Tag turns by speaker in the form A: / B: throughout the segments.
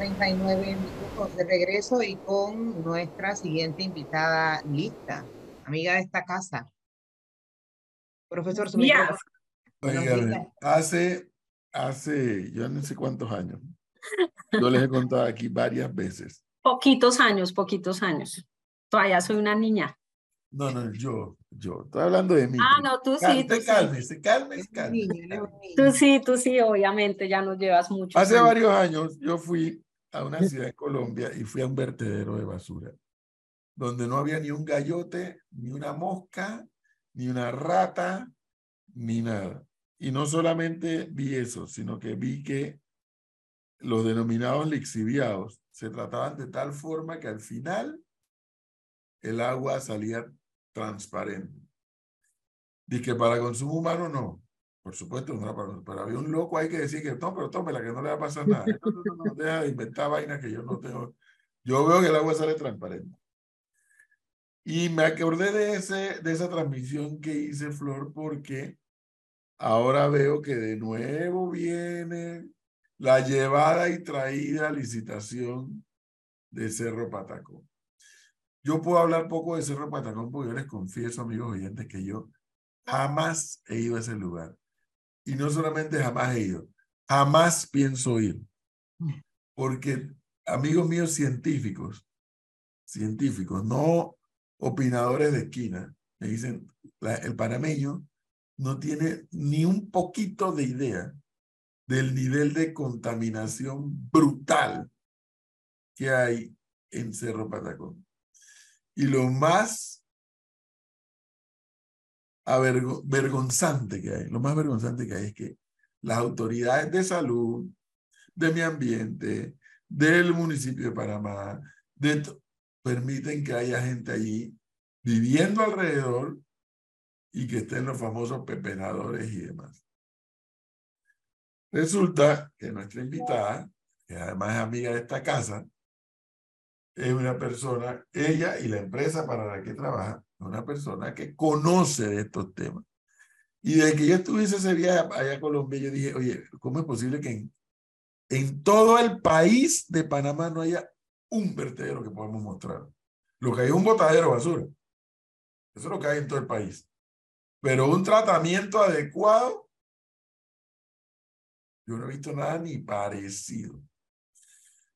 A: 39 minutos de regreso y con nuestra siguiente invitada lista, amiga de esta casa. Profesor
B: Oiga, hace, hace, yo no sé cuántos años, yo les he contado aquí varias veces.
C: Poquitos años, poquitos años. Todavía soy una niña.
B: No, no, yo, yo, estoy hablando de mí.
C: Ah, no, tú sí.
B: Tú cálmese, cálmese, cálmese.
C: Tú sí, tú sí, obviamente, ya nos llevas mucho.
B: Hace varios años yo fui a una ciudad de Colombia y fui a un vertedero de basura, donde no había ni un gallote, ni una mosca, ni una rata, ni nada. Y no solamente vi eso, sino que vi que los denominados lixiviados se trataban de tal forma que al final el agua salía transparente. Dice que para consumo humano no. Por supuesto, no para Pero había un loco ahí que decía que no, pero tómela, que no le va a pasar nada. No, no, no, deja de inventar vainas que yo no tengo. Yo veo que el agua sale transparente. Y me acordé de, ese, de esa transmisión que hice, Flor, porque ahora veo que de nuevo viene la llevada y traída licitación de Cerro Patacón. Yo puedo hablar poco de Cerro Patacón porque yo les confieso, amigos oyentes, que yo jamás he ido a ese lugar. Y no solamente jamás he ido, jamás pienso ir. Porque amigos míos científicos, científicos, no opinadores de esquina, me dicen, el panameño no tiene ni un poquito de idea del nivel de contaminación brutal que hay en Cerro Patacón. Y lo más vergonzante que hay, lo más vergonzante que hay es que las autoridades de salud, de mi ambiente, del municipio de Panamá, permiten que haya gente allí viviendo alrededor y que estén los famosos pepenadores y demás. Resulta que nuestra invitada, que además es amiga de esta casa, es una persona, ella y la empresa para la que trabaja, una persona que conoce de estos temas. Y desde que yo estuviese ese viaje allá a Colombia, yo dije, oye, ¿cómo es posible que en, en todo el país de Panamá no haya un vertedero que podamos mostrar? Lo que hay es un botadero de basura. Eso es lo que hay en todo el país. Pero un tratamiento adecuado, yo no he visto nada ni parecido.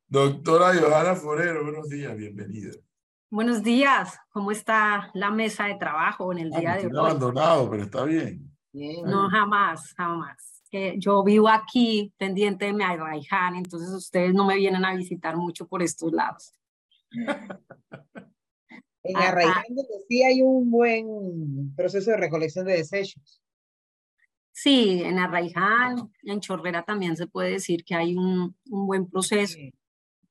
B: Doctora Johanna Forero, buenos días, bienvenida.
C: Buenos días, ¿cómo está la mesa de trabajo en el ah, día de hoy?
B: abandonado, pero está bien.
C: No, jamás, jamás. yo vivo aquí pendiente de mi Arraiján, entonces ustedes no me vienen a visitar mucho por estos lados.
A: en Arraiján sí hay un buen proceso de recolección de desechos.
C: Sí, en Arraiján, en Chorrera también se puede decir que hay un, un buen proceso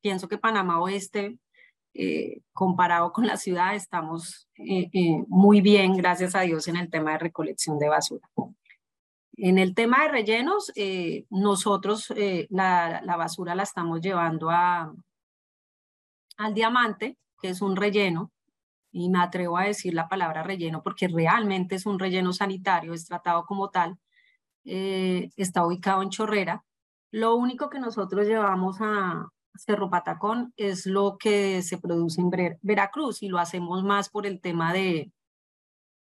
C: pienso que Panamá Oeste, eh, comparado con la ciudad, estamos eh, eh, muy bien, gracias a Dios, en el tema de recolección de basura. En el tema de rellenos, nosotros la, la, basura la estamos llevando a, al diamante, que es un relleno, y me atrevo a decir la palabra relleno porque realmente es un relleno sanitario, es tratado como tal, está ubicado en Chorrera. Lo único que nosotros llevamos a, Cerro Patacón es lo que se produce en Veracruz y lo hacemos más por el tema de,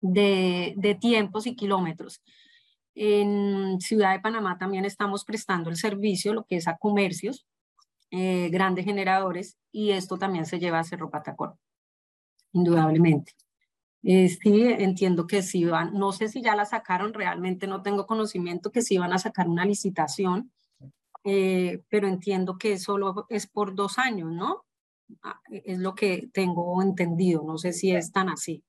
C: de, tiempos y kilómetros. En Ciudad de Panamá también estamos prestando el servicio, lo que es a comercios, eh, grandes generadores, y esto también se lleva a Cerro Patacón, indudablemente. Eh, sí, entiendo que sí van, no sé si ya la sacaron, realmente no tengo conocimiento que sí van a sacar una licitación eh, pero entiendo que solo es por dos años, ¿no? Ah, e, es lo que tengo entendido, no sé si es tan así.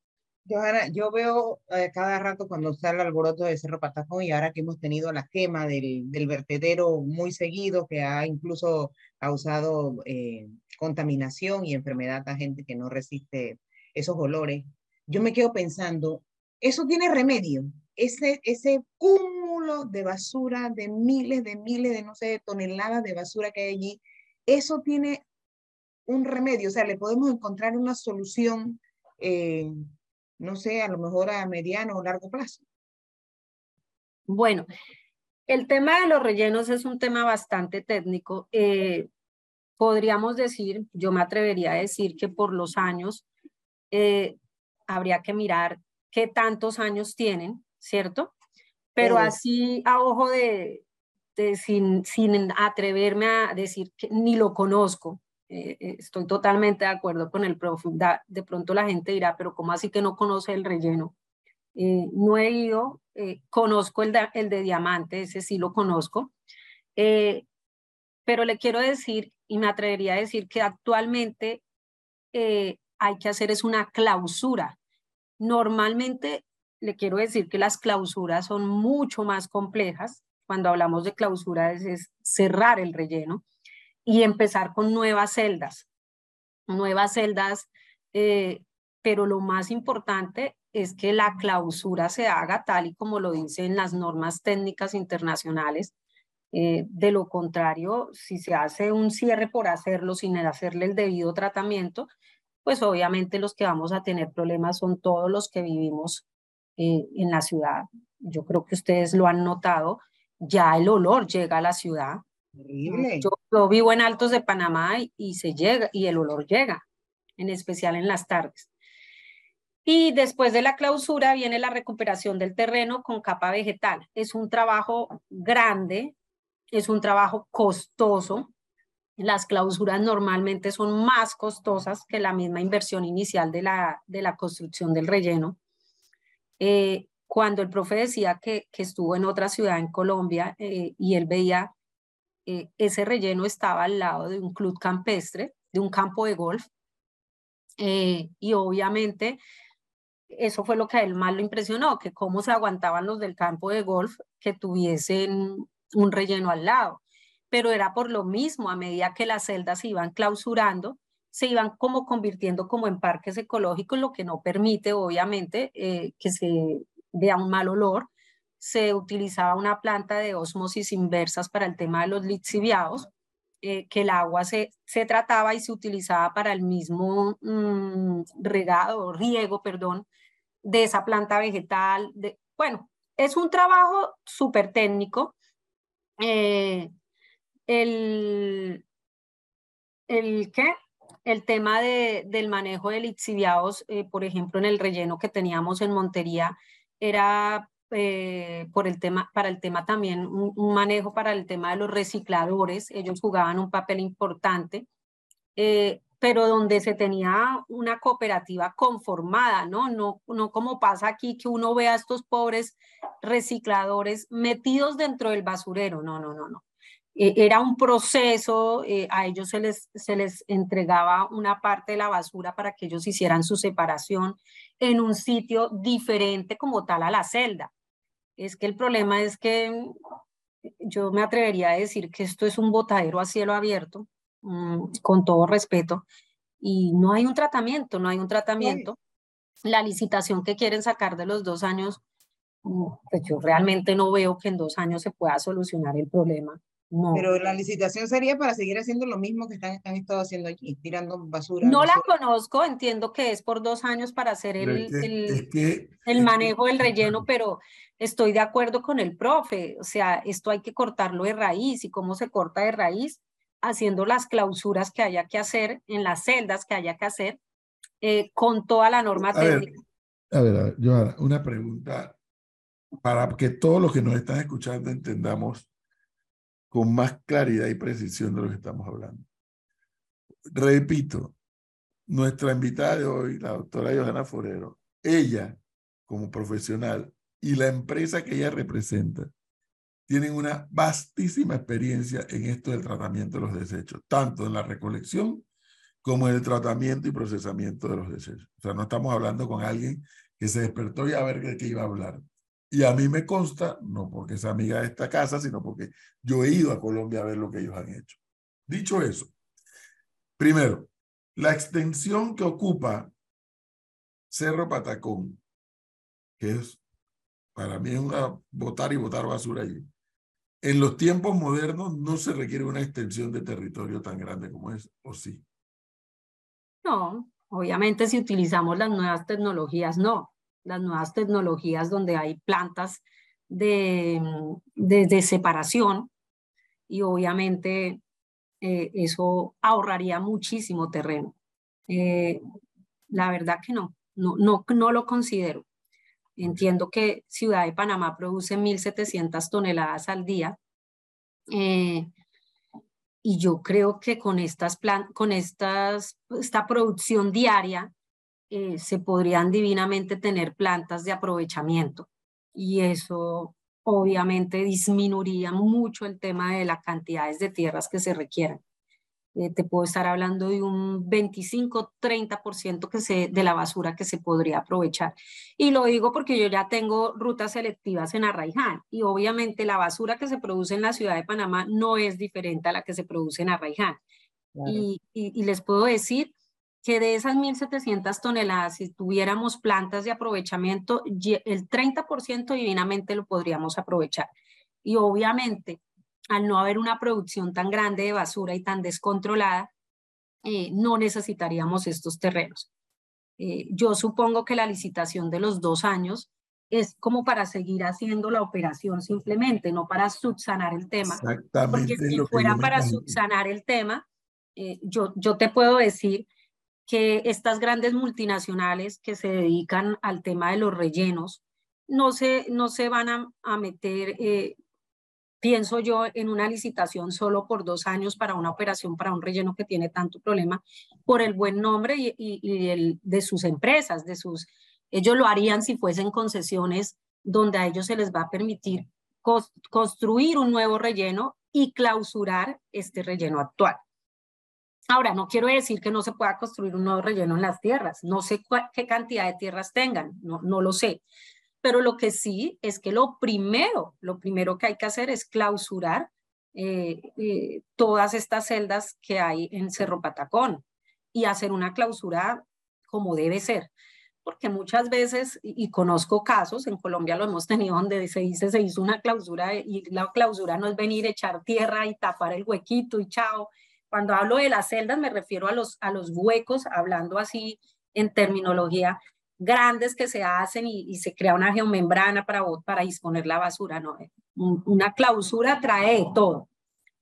A: Johanna, yo veo eh, cada rato cuando sale el alboroto de Cerro Patacón y ahora que hemos tenido la quema del, del vertedero muy seguido que ha incluso causado eh, contaminación y enfermedad a gente que no resiste esos olores, yo me quedo pensando, ¿eso tiene remedio? Ese, ese de basura, de miles, de miles, de no sé, toneladas de basura que hay allí, eso tiene un remedio, o sea, le podemos encontrar una solución, eh, no sé, a lo mejor a mediano o largo plazo.
C: Bueno, el tema de los rellenos es un tema bastante técnico. Eh, podríamos decir, yo me atrevería a decir que por los años eh, habría que mirar qué tantos años tienen, ¿cierto? Pero así a ojo de, sin, sin atreverme a decir que ni lo conozco, eh, eh, estoy totalmente de acuerdo con el profe. de pronto la gente dirá, pero ¿cómo así que no conoce el relleno? no he ido, conozco el de, el de diamante, ese sí lo conozco, pero le quiero decir y me atrevería a decir que actualmente eh, hay que hacer es una clausura. Normalmente le quiero decir que las clausuras son mucho más complejas. Cuando hablamos de clausura es, cerrar el relleno y empezar con nuevas celdas. Nuevas celdas, eh, pero lo más importante es que la clausura se haga tal y como lo dicen las normas técnicas internacionales eh, de lo contrario, si se hace un cierre por hacerlo sin hacerle el debido tratamiento, pues obviamente los que vamos a tener problemas son todos los que vivimos eh, en la ciudad. Yo creo que ustedes lo han notado, ya el olor llega a la ciudad. Yo, vivo en Altos de Panamá y, se llega y el olor llega, en especial en las tardes. Y después de la clausura viene la recuperación del terreno con capa vegetal. Es un trabajo grande, es un trabajo costoso. Las clausuras normalmente son más costosas que la misma inversión inicial de la, de la construcción del relleno. Eh, cuando el profe decía que, estuvo en otra ciudad en Colombia eh, y él veía eh, ese relleno estaba al lado de un club campestre, de un campo de golf, y obviamente eso fue lo que a él más lo impresionó, que cómo se aguantaban los del campo de golf que tuviesen un relleno al lado, pero era por lo mismo, a medida que las celdas se iban clausurando, se iban como convirtiendo como en parques ecológicos, lo que no permite obviamente eh, que se vea un mal olor. Se utilizaba una planta de osmosis inversas para el tema de los lixiviados, eh, que el agua se, se, trataba y se utilizaba para el mismo mm, regado, riego, perdón, de esa planta vegetal. Bueno, es un trabajo súper técnico eh, el, el, ¿qué? El tema de, del manejo de lixiviados, eh, por ejemplo, en el relleno que teníamos en Montería, era eh, por el tema, para el tema también un, manejo para el tema de los recicladores. Ellos jugaban un papel importante, pero donde se tenía una cooperativa conformada, ¿no? ¿no? No como pasa aquí que uno ve a estos pobres recicladores metidos dentro del basurero. No, no, no, no. E, era un proceso, eh, a ellos se les, se les entregaba una parte de la basura para que ellos hicieran su separación en un sitio diferente como tal a la celda. Es que el problema es que yo me atrevería a decir que esto es un botadero a cielo abierto, mm, con todo respeto, y no hay un tratamiento, no hay un tratamiento. La licitación que quieren sacar de los dos años pues yo realmente no veo que en dos años se pueda solucionar el problema. No.
A: Pero la licitación sería para seguir haciendo lo mismo que están, han estado haciendo aquí, tirando basura.
C: No la conozco, entiendo que es por dos años para hacer el, el, el manejo del relleno, pero estoy de acuerdo con el profe, o sea, esto hay que cortarlo de raíz y cómo se corta de raíz, haciendo las clausuras que haya que hacer en las celdas que haya que hacer, eh, con toda la norma técnica.
B: a ver, a ver, Joana, una pregunta para que todos los que nos están escuchando entendamos con más claridad y precisión de lo que estamos hablando. Repito, nuestra invitada de hoy, la doctora Johanna Forero, ella como profesional y la empresa que ella representa, tienen una vastísima experiencia en esto del tratamiento de los desechos, tanto en la recolección como en el tratamiento y procesamiento de los desechos. O sea, no estamos hablando con alguien que se despertó y a ver de qué iba a hablar. Y a mí me consta, no porque es amiga de esta casa, sino porque yo he ido a Colombia a ver lo que ellos han hecho. Dicho eso, primero, la extensión que ocupa Cerro Patacón, que es para mí una botar y botar basura allí. En los tiempos modernos no se requiere una extensión de territorio tan grande como es, ¿o sí?
C: No, obviamente si utilizamos las nuevas tecnologías, no las nuevas tecnologías donde hay plantas de, de, separación y obviamente eh, eso ahorraría muchísimo terreno. Eh, la verdad que no, no, no, no lo considero. Entiendo que Ciudad de Panamá produce 1.700 toneladas al día. Eh, y yo creo que con, estas con estas, esta producción diaria se podrían divinamente tener plantas de aprovechamiento. Y eso obviamente disminuiría mucho el tema de las cantidades de tierras que se requieran. Eh, te puedo estar hablando de un 25-30% que se, de la basura que se podría aprovechar. Y lo digo porque yo ya tengo rutas selectivas en Arraiján y obviamente la basura que se produce en la ciudad de Panamá no es diferente a la que se produce en Arraiján. y, y, les puedo decir que de esas 1.700 toneladas, si tuviéramos plantas de aprovechamiento, el 30% divinamente lo podríamos aprovechar. Y obviamente, al no haber una producción tan grande de basura y tan descontrolada, eh, no necesitaríamos estos terrenos. Eh, yo supongo que la licitación de los dos años es como para seguir haciendo la operación simplemente, no para subsanar el tema.
B: Exactamente.
C: Porque si fuera para subsanar el tema, eh, yo, yo te puedo decir que estas grandes multinacionales que se dedican al tema de los rellenos no se, no se van a, meter, eh, pienso yo, en una licitación solo por dos años para una operación, para un relleno que tiene tanto problema, por el buen nombre y, el, de sus empresas, de sus, ellos lo harían si fuesen concesiones donde a ellos se les va a permitir construir un nuevo relleno y clausurar este relleno actual. Ahora, no quiero decir que no se pueda construir un nuevo relleno en las tierras. No sé qué cantidad de tierras tengan, no, no lo sé. Pero lo que sí es que lo primero, lo primero que hay que hacer es clausurar eh, eh, todas estas celdas que hay en Cerro Patacón y hacer una clausura como debe ser. Porque muchas veces, y, conozco casos, en Colombia lo hemos tenido donde se dice, se hizo una clausura y la clausura no es venir, echar tierra y tapar el huequito y chao cuando hablo de las celdas me refiero a los, a los huecos, hablando así en terminología grandes que se hacen y, se crea una geomembrana para, para disponer la basura. No, una clausura trae todo.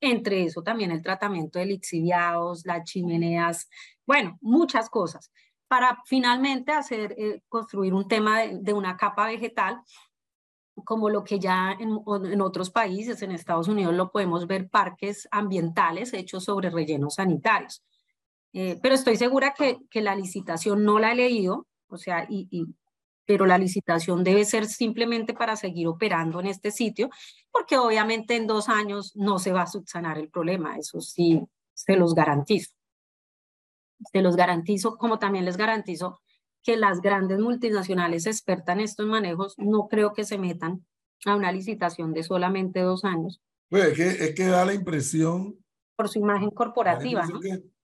C: Entre eso también el tratamiento de lixiviados, las chimeneas, bueno, muchas cosas, para finalmente hacer, eh, construir un tema de, una capa vegetal como lo que ya en, otros países, en Estados Unidos, lo podemos ver parques ambientales hechos sobre rellenos sanitarios. Eh, pero estoy segura que, que, la licitación no la he leído, o sea, y, y, pero la licitación debe ser simplemente para seguir operando en este sitio, porque obviamente en dos años no se va a subsanar el problema, eso sí, se los garantizo. Se los garantizo, como también les garantizo que las grandes multinacionales expertas en estos manejos no creo que se metan a una licitación de solamente dos años.
B: Pues es que, es que da la impresión.
C: Por su imagen corporativa.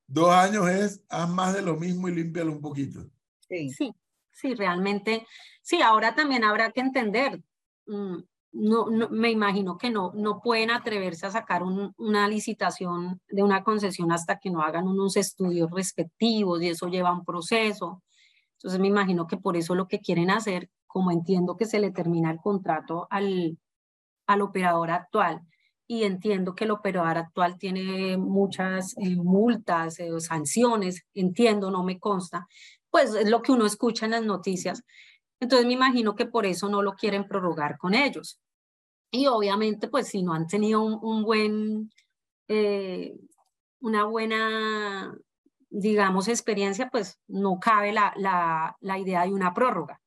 B: dos años es haz más de lo mismo y límpialo un poquito.
C: Sí. sí, sí, realmente. Sí, ahora también habrá que entender. Mm, no, no, me imagino que no, no pueden atreverse a sacar una licitación de una concesión hasta que no hagan unos estudios respectivos y eso lleva un proceso. Entonces me imagino que por eso lo que quieren hacer, como entiendo que se le termina el contrato al, al operador actual, y entiendo que el operador actual tiene muchas eh, multas, o eh, sanciones, entiendo, no me consta, pues es lo que uno escucha en las noticias. Entonces me imagino que por eso no lo quieren prorrogar con ellos. Y obviamente, pues si no han tenido un, buen, eh, una buena digamos, experiencia, pues no cabe la, la, la, idea de una prórroga.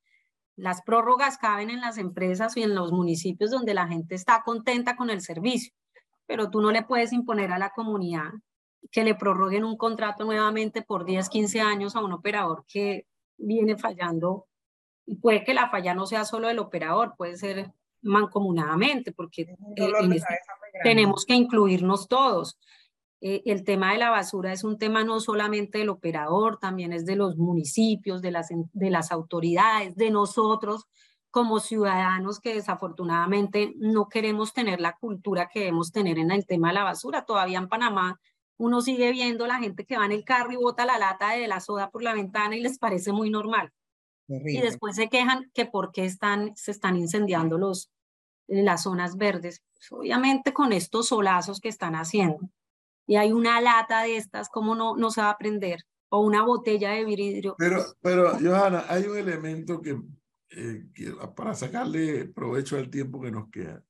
C: Las prórrogas caben en las empresas y en los municipios donde la gente está contenta con el servicio, pero tú no le puedes imponer a la comunidad que le prorroguen un contrato nuevamente por 10, 15 años a un operador que viene fallando. Y puede que la falla no sea solo del operador, puede ser mancomunadamente, porque eh, este tenemos que incluirnos todos. Eh, el tema de la basura es un tema no solamente del operador, también es de los municipios, de las, de las autoridades, de nosotros como ciudadanos que desafortunadamente no queremos tener la cultura que debemos tener en el tema de la basura. Todavía en Panamá uno sigue viendo la gente que va en el carro y bota la lata de la soda por la ventana y les parece muy normal. Y después se quejan que por qué están, se están incendiando los, las zonas verdes. Pues, obviamente con estos solazos que están haciendo y hay una lata de estas, ¿cómo no, no se va a prender? O una botella de vidrio.
B: Pero, pero Johanna, hay un elemento que, eh, que para sacarle provecho al tiempo que nos queda.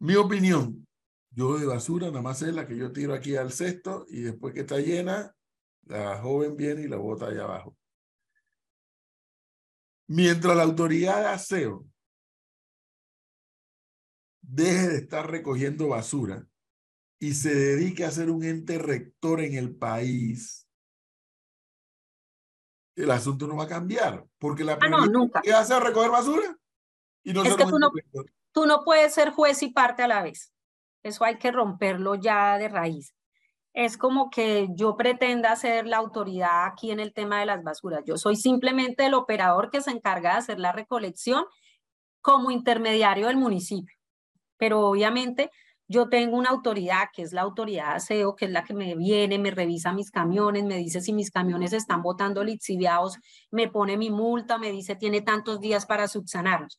B: Mi opinión, yo de basura nada más es la que yo tiro aquí al cesto y después que está llena, la joven viene y la bota allá abajo. Mientras la autoridad de aseo deje de estar recogiendo basura y se dedique a ser un ente rector en el país, el asunto no va a cambiar, porque la
C: ah, no, nunca.
B: ¿qué hace recoger basura?
C: Y no es que tú no, tú no puedes ser juez y parte a la vez. Eso hay que romperlo ya de raíz. Es como que yo pretenda ser la autoridad aquí en el tema de las basuras. Yo soy simplemente el operador que se encarga de hacer la recolección como intermediario del municipio pero obviamente yo tengo una autoridad que es la autoridad de aseo, que es la que me viene, me revisa mis camiones, me dice si mis camiones están botando lixiviados, me pone mi multa, me dice tiene tantos días para subsanarlos.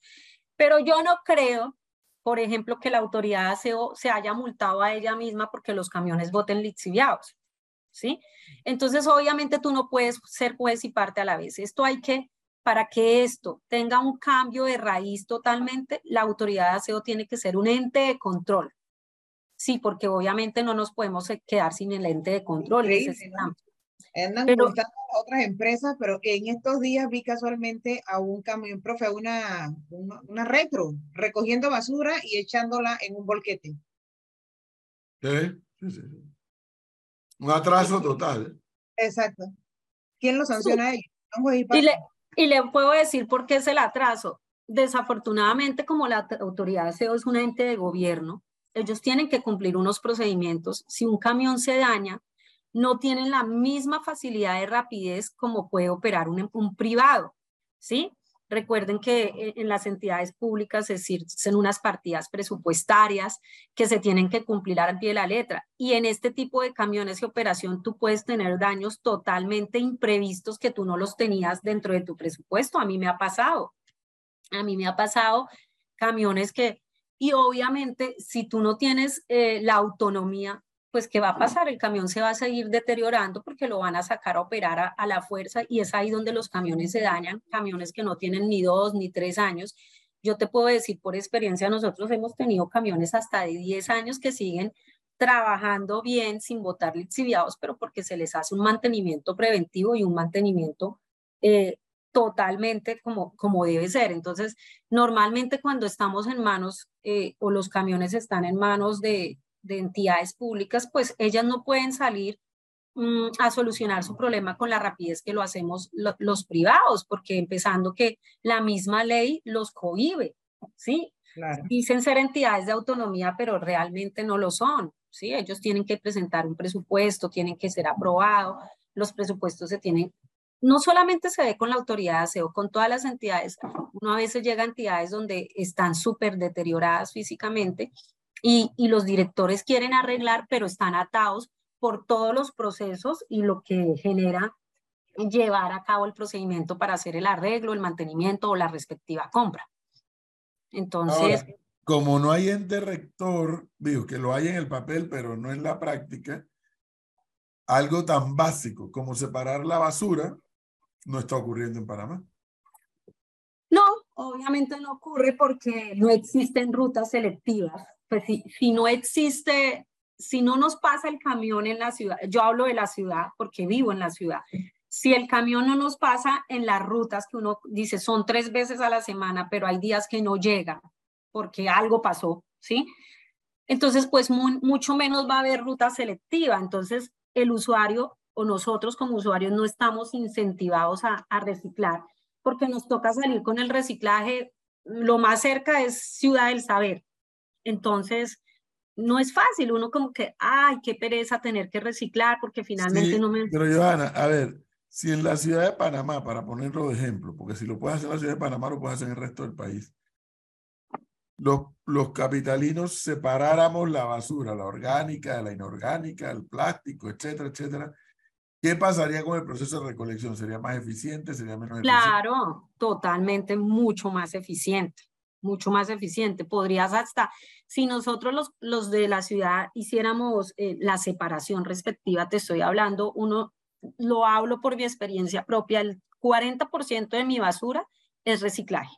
C: Pero yo no creo, por ejemplo, que la autoridad de aseo se haya multado a ella misma porque los camiones boten lixiviados. ¿Sí? Entonces, obviamente tú no puedes ser juez y parte a la vez. Esto hay que para que esto tenga un cambio de raíz totalmente, la autoridad de aseo tiene que ser un ente de control. Sí, porque obviamente no nos podemos quedar sin el ente de control.
A: Andan pero, otras empresas, pero en estos días vi casualmente a un camión, profe, una, una, retro, recogiendo basura y echándola en un bolquete.
B: Sí, sí, sí. Un atraso total.
A: Exacto. ¿Quién lo sanciona a ellos?
C: Y le, y le puedo decir por qué es el atraso. Desafortunadamente, como la autoridad de SEO es un ente de gobierno, ellos tienen que cumplir unos procedimientos. Si un camión se daña, no tienen la misma facilidad de rapidez como puede operar un, un privado, ¿sí? Recuerden que eh, en las entidades públicas existen unas partidas presupuestarias que se tienen que cumplir al pie de la letra. Y en este tipo de camiones de operación tú puedes tener daños totalmente imprevistos que tú no los tenías dentro de tu presupuesto. A mí me ha pasado. A mí me ha pasado camiones que, y obviamente si tú no tienes eh, la autonomía pues ¿qué va a pasar? El camión se va a seguir deteriorando porque lo van a sacar a operar a, la fuerza y es ahí donde los camiones se dañan, camiones que no tienen ni dos ni tres años. Yo te puedo decir por experiencia, nosotros hemos tenido camiones hasta de 10 años que siguen trabajando bien sin botar lixiviados, pero porque se les hace un mantenimiento preventivo y un mantenimiento eh, totalmente como, como debe ser. Entonces, normalmente cuando estamos en manos eh, o los camiones están en manos de, de entidades públicas, pues ellas no pueden salir mm, a solucionar su problema con la rapidez que lo hacemos los privados, porque empezando que la misma ley los cohibe, ¿sí? Dicen ser entidades de autonomía, pero realmente no lo son, ¿sí? Ellos tienen que presentar un presupuesto, tienen que ser aprobado, los presupuestos se tienen, no solamente se ve con la autoridad de aseo, con todas las entidades, uno a veces llega a entidades donde están súper deterioradas físicamente y, los directores quieren arreglar, pero están atados por todos los procesos y lo que genera llevar a cabo el procedimiento para hacer el arreglo, el mantenimiento o la respectiva compra. Entonces...
B: como no hay ente rector, digo que lo hay en el papel, pero no en la práctica, algo tan básico como separar la basura no está ocurriendo en Panamá.
C: No, obviamente no ocurre porque no existen rutas selectivas pues si, no existe, si no nos pasa el camión en la ciudad, yo hablo de la ciudad porque vivo en la ciudad, si el camión no nos pasa en las rutas que uno dice son tres veces a la semana, pero hay días que no llega porque algo pasó, ¿sí? Entonces, pues mucho menos va a haber ruta selectiva. Entonces, el usuario o nosotros como usuarios no estamos incentivados a, a reciclar porque nos toca salir con el reciclaje. Lo más cerca es Ciudad del Saber, entonces, no es fácil, uno como que, ay, qué pereza tener que reciclar porque finalmente no me...
B: Pero Johanna, a ver, si en la ciudad de Panamá, para ponerlo de ejemplo, porque si lo puedes hacer en la ciudad de Panamá, lo puedes hacer en el resto del país, los, los capitalinos separáramos la basura, la orgánica, la inorgánica, el plástico, etcétera, etcétera, ¿qué pasaría con el proceso de recolección? ¿Sería más eficiente? ¿Sería menos
C: eficiente? Claro, totalmente mucho más eficiente mucho más eficiente. Podrías hasta, si nosotros los, los de la ciudad hiciéramos eh, la separación respectiva, te estoy hablando, uno, lo hablo por mi experiencia propia, el 40% de mi basura es reciclaje.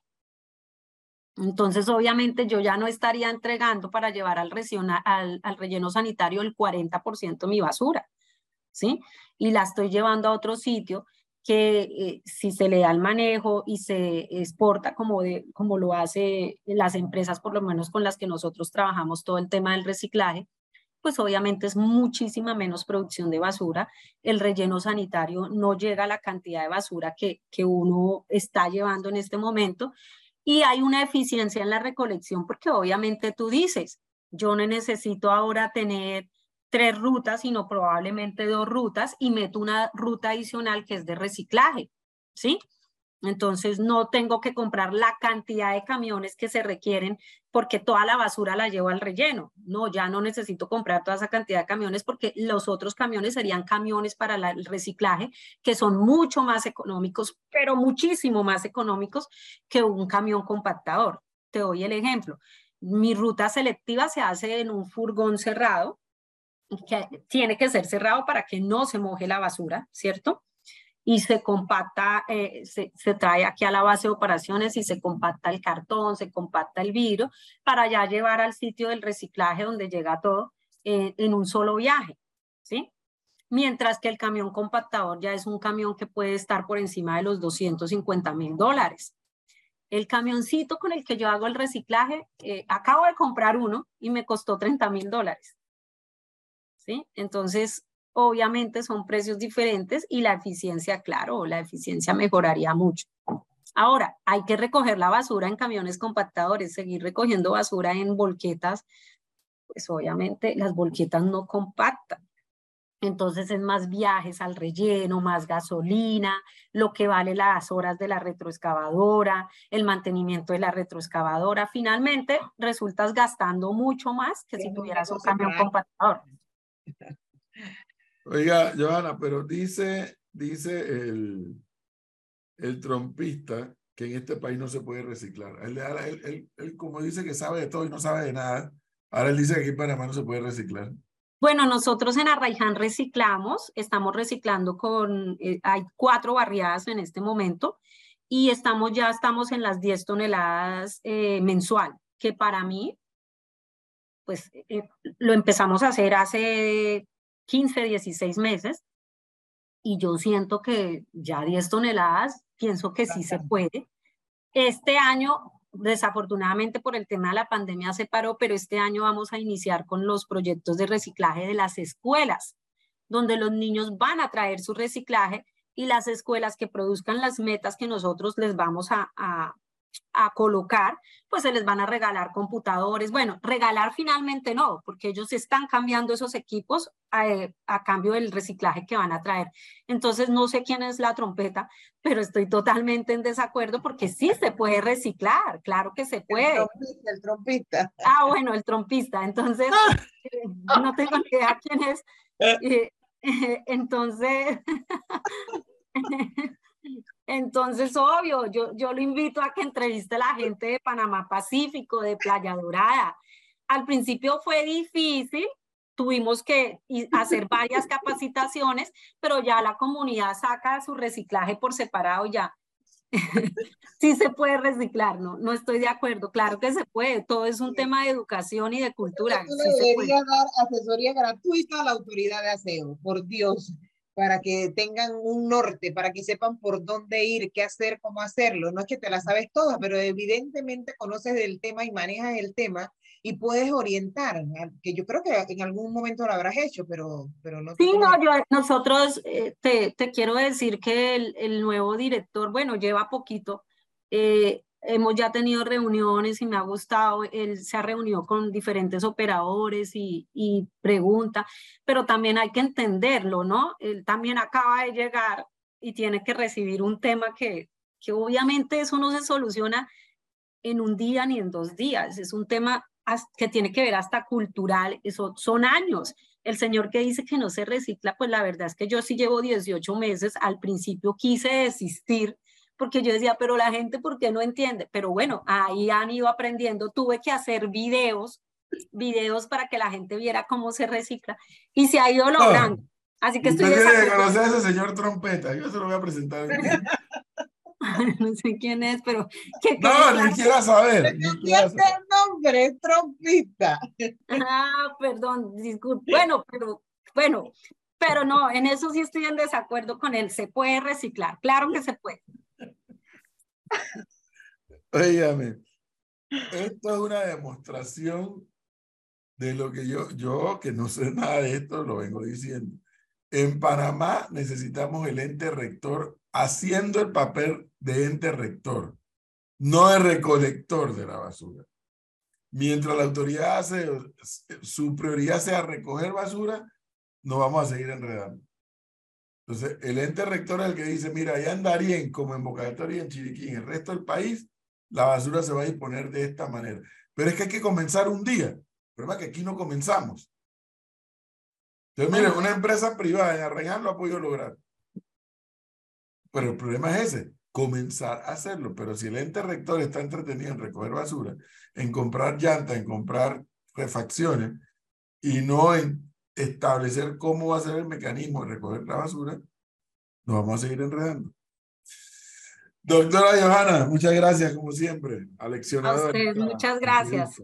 C: Entonces, obviamente, yo ya no estaría entregando para llevar al, al, al relleno sanitario el 40% de mi basura, Y la estoy llevando a otro sitio que eh, si se le da el manejo y se exporta como, de, como lo hace las empresas, por lo menos con las que nosotros trabajamos todo el tema del reciclaje, pues obviamente es muchísima menos producción de basura. El relleno sanitario no llega a la cantidad de basura que, que uno está llevando en este momento y hay una eficiencia en la recolección porque obviamente tú dices, yo no necesito ahora tener tres rutas, sino probablemente dos rutas y meto una ruta adicional que es de reciclaje, ¿sí? Entonces no tengo que comprar la cantidad de camiones que se requieren porque toda la basura la llevo al relleno. No, ya no necesito comprar toda esa cantidad de camiones porque los otros camiones serían camiones para el reciclaje que son mucho más económicos, pero muchísimo más económicos que un camión compactador. Te doy el ejemplo. Mi ruta selectiva se hace en un furgón cerrado que tiene que ser cerrado para que no se moje la basura, ¿cierto? Y se compacta, eh, se, trae aquí a la base de operaciones y se compacta el cartón, se compacta el vidrio para ya llevar al sitio del reciclaje donde llega todo eh, en un solo viaje, ¿sí? Mientras que el camión compactador ya es un camión que puede estar por encima de los 250 mil dólares. El camioncito con el que yo hago el reciclaje, eh, acabo de comprar uno y me costó 30 mil dólares. Entonces, obviamente son precios diferentes y la eficiencia, claro, la eficiencia mejoraría mucho. Ahora, hay que recoger la basura en camiones compactadores, seguir recogiendo basura en volquetas, pues obviamente las volquetas no compactan. Entonces es más viajes al relleno, más gasolina, lo que vale las horas de la retroexcavadora, el mantenimiento de la retroexcavadora. Finalmente resultas gastando mucho más que si tuvieras un camión compactador.
B: Oiga, Johanna, pero dice, dice el, el trompista que en este país no se puede reciclar. Él, él, como dice que sabe de todo y no sabe de nada, ahora él dice que aquí en Panamá no se puede reciclar.
C: Bueno, nosotros en Arraiján reciclamos, estamos reciclando con, eh, hay cuatro barriadas en este momento y estamos ya estamos en las 10 toneladas eh, mensual, que para mí pues eh, lo empezamos a hacer hace 15, 16 meses y yo siento que ya 10 toneladas, pienso que sí se puede. Este año, desafortunadamente por el tema de la pandemia se paró, pero este año vamos a iniciar con los proyectos de reciclaje de las escuelas, donde los niños van a traer su reciclaje y las escuelas que produzcan las metas que nosotros les vamos a, a colocar, pues se les van a regalar computadores. Bueno, regalar finalmente no, porque ellos están cambiando esos equipos eh, a, cambio del reciclaje que van a traer. Entonces, no sé quién es la trompeta, pero estoy totalmente en desacuerdo porque sí se puede reciclar, claro que se puede. El
A: trompista, el trompista.
C: Ah, bueno, el trompista. Entonces, eh, no tengo ni idea quién es. Eh, entonces, entonces, obvio, yo, yo lo invito a que entreviste a la gente de Panamá Pacífico, de Playa Dorada. Al principio fue difícil, tuvimos que hacer varias capacitaciones, pero ya la comunidad saca su reciclaje por separado ya. sí se puede reciclar, no, no estoy de acuerdo, claro que se puede, todo es un tema de educación y de cultura.
A: Sí debería dar asesoría gratuita a la autoridad de aseo, por Dios para que tengan un norte, para que sepan por dónde ir, qué hacer, cómo hacerlo. No es que te la sabes toda, pero evidentemente conoces del tema y manejas el tema y puedes orientar, que yo creo que en algún momento lo habrás hecho, pero, pero no.
C: Sí, no, yo, nosotros eh, te, te, quiero decir que el, el, nuevo director, bueno, lleva poquito, eh, hemos ya tenido reuniones y me ha gustado, él se ha reunido con diferentes operadores y, y pregunta, pero también hay que entenderlo, ¿no? Él también acaba de llegar y tiene que recibir un tema que, que obviamente eso no se soluciona en un día ni en dos días, es un tema que tiene que ver hasta cultural, eso son años. El señor que dice que no se recicla, pues la verdad es que yo sí llevo 18 meses, al principio quise desistir porque yo decía, pero la gente, ¿por qué no entiende? Pero bueno, ahí han ido aprendiendo. Tuve que hacer videos, videos para que la gente viera cómo se recicla y se ha ido logrando. Así que estoy...
B: Usted conocer a ese señor trompeta, yo se lo voy a presentar.
C: no sé quién es, pero...
B: no, ni quiera saber.
A: No el nombre, trompita.
C: Ah, perdón, disculpe. Bueno, pero, bueno, pero no, en eso sí estoy en desacuerdo con él. Se puede reciclar, claro que se puede.
B: Óigame, esto es una demostración de lo que yo, yo que no sé nada de esto, lo vengo diciendo. En Panamá necesitamos el ente rector haciendo el papel de ente rector, no de recolector de la basura. Mientras la autoridad hace, su prioridad sea recoger basura, nos vamos a seguir enredando. Entonces, el ente rector es el que dice, mira, allá en Darien, como en y en Chiriquí, en el resto del país, la basura se va a disponer de esta manera. Pero es que hay que comenzar un día. El problema es que aquí no comenzamos. Entonces, mire, una empresa privada en Arreján lo ha podido lograr. Pero el problema es ese, comenzar a hacerlo. Pero si el ente rector está entretenido en recoger basura, en comprar llantas, en comprar refacciones, y no en establecer cómo va a ser el mecanismo de recoger la basura, nos vamos a seguir enredando. Doctora Johanna, muchas gracias como siempre. Aleccionadora.
C: muchas gracias.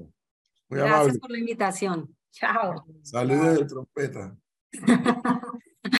C: gracias por la invitación. Chao.
B: Saludos de trompeta.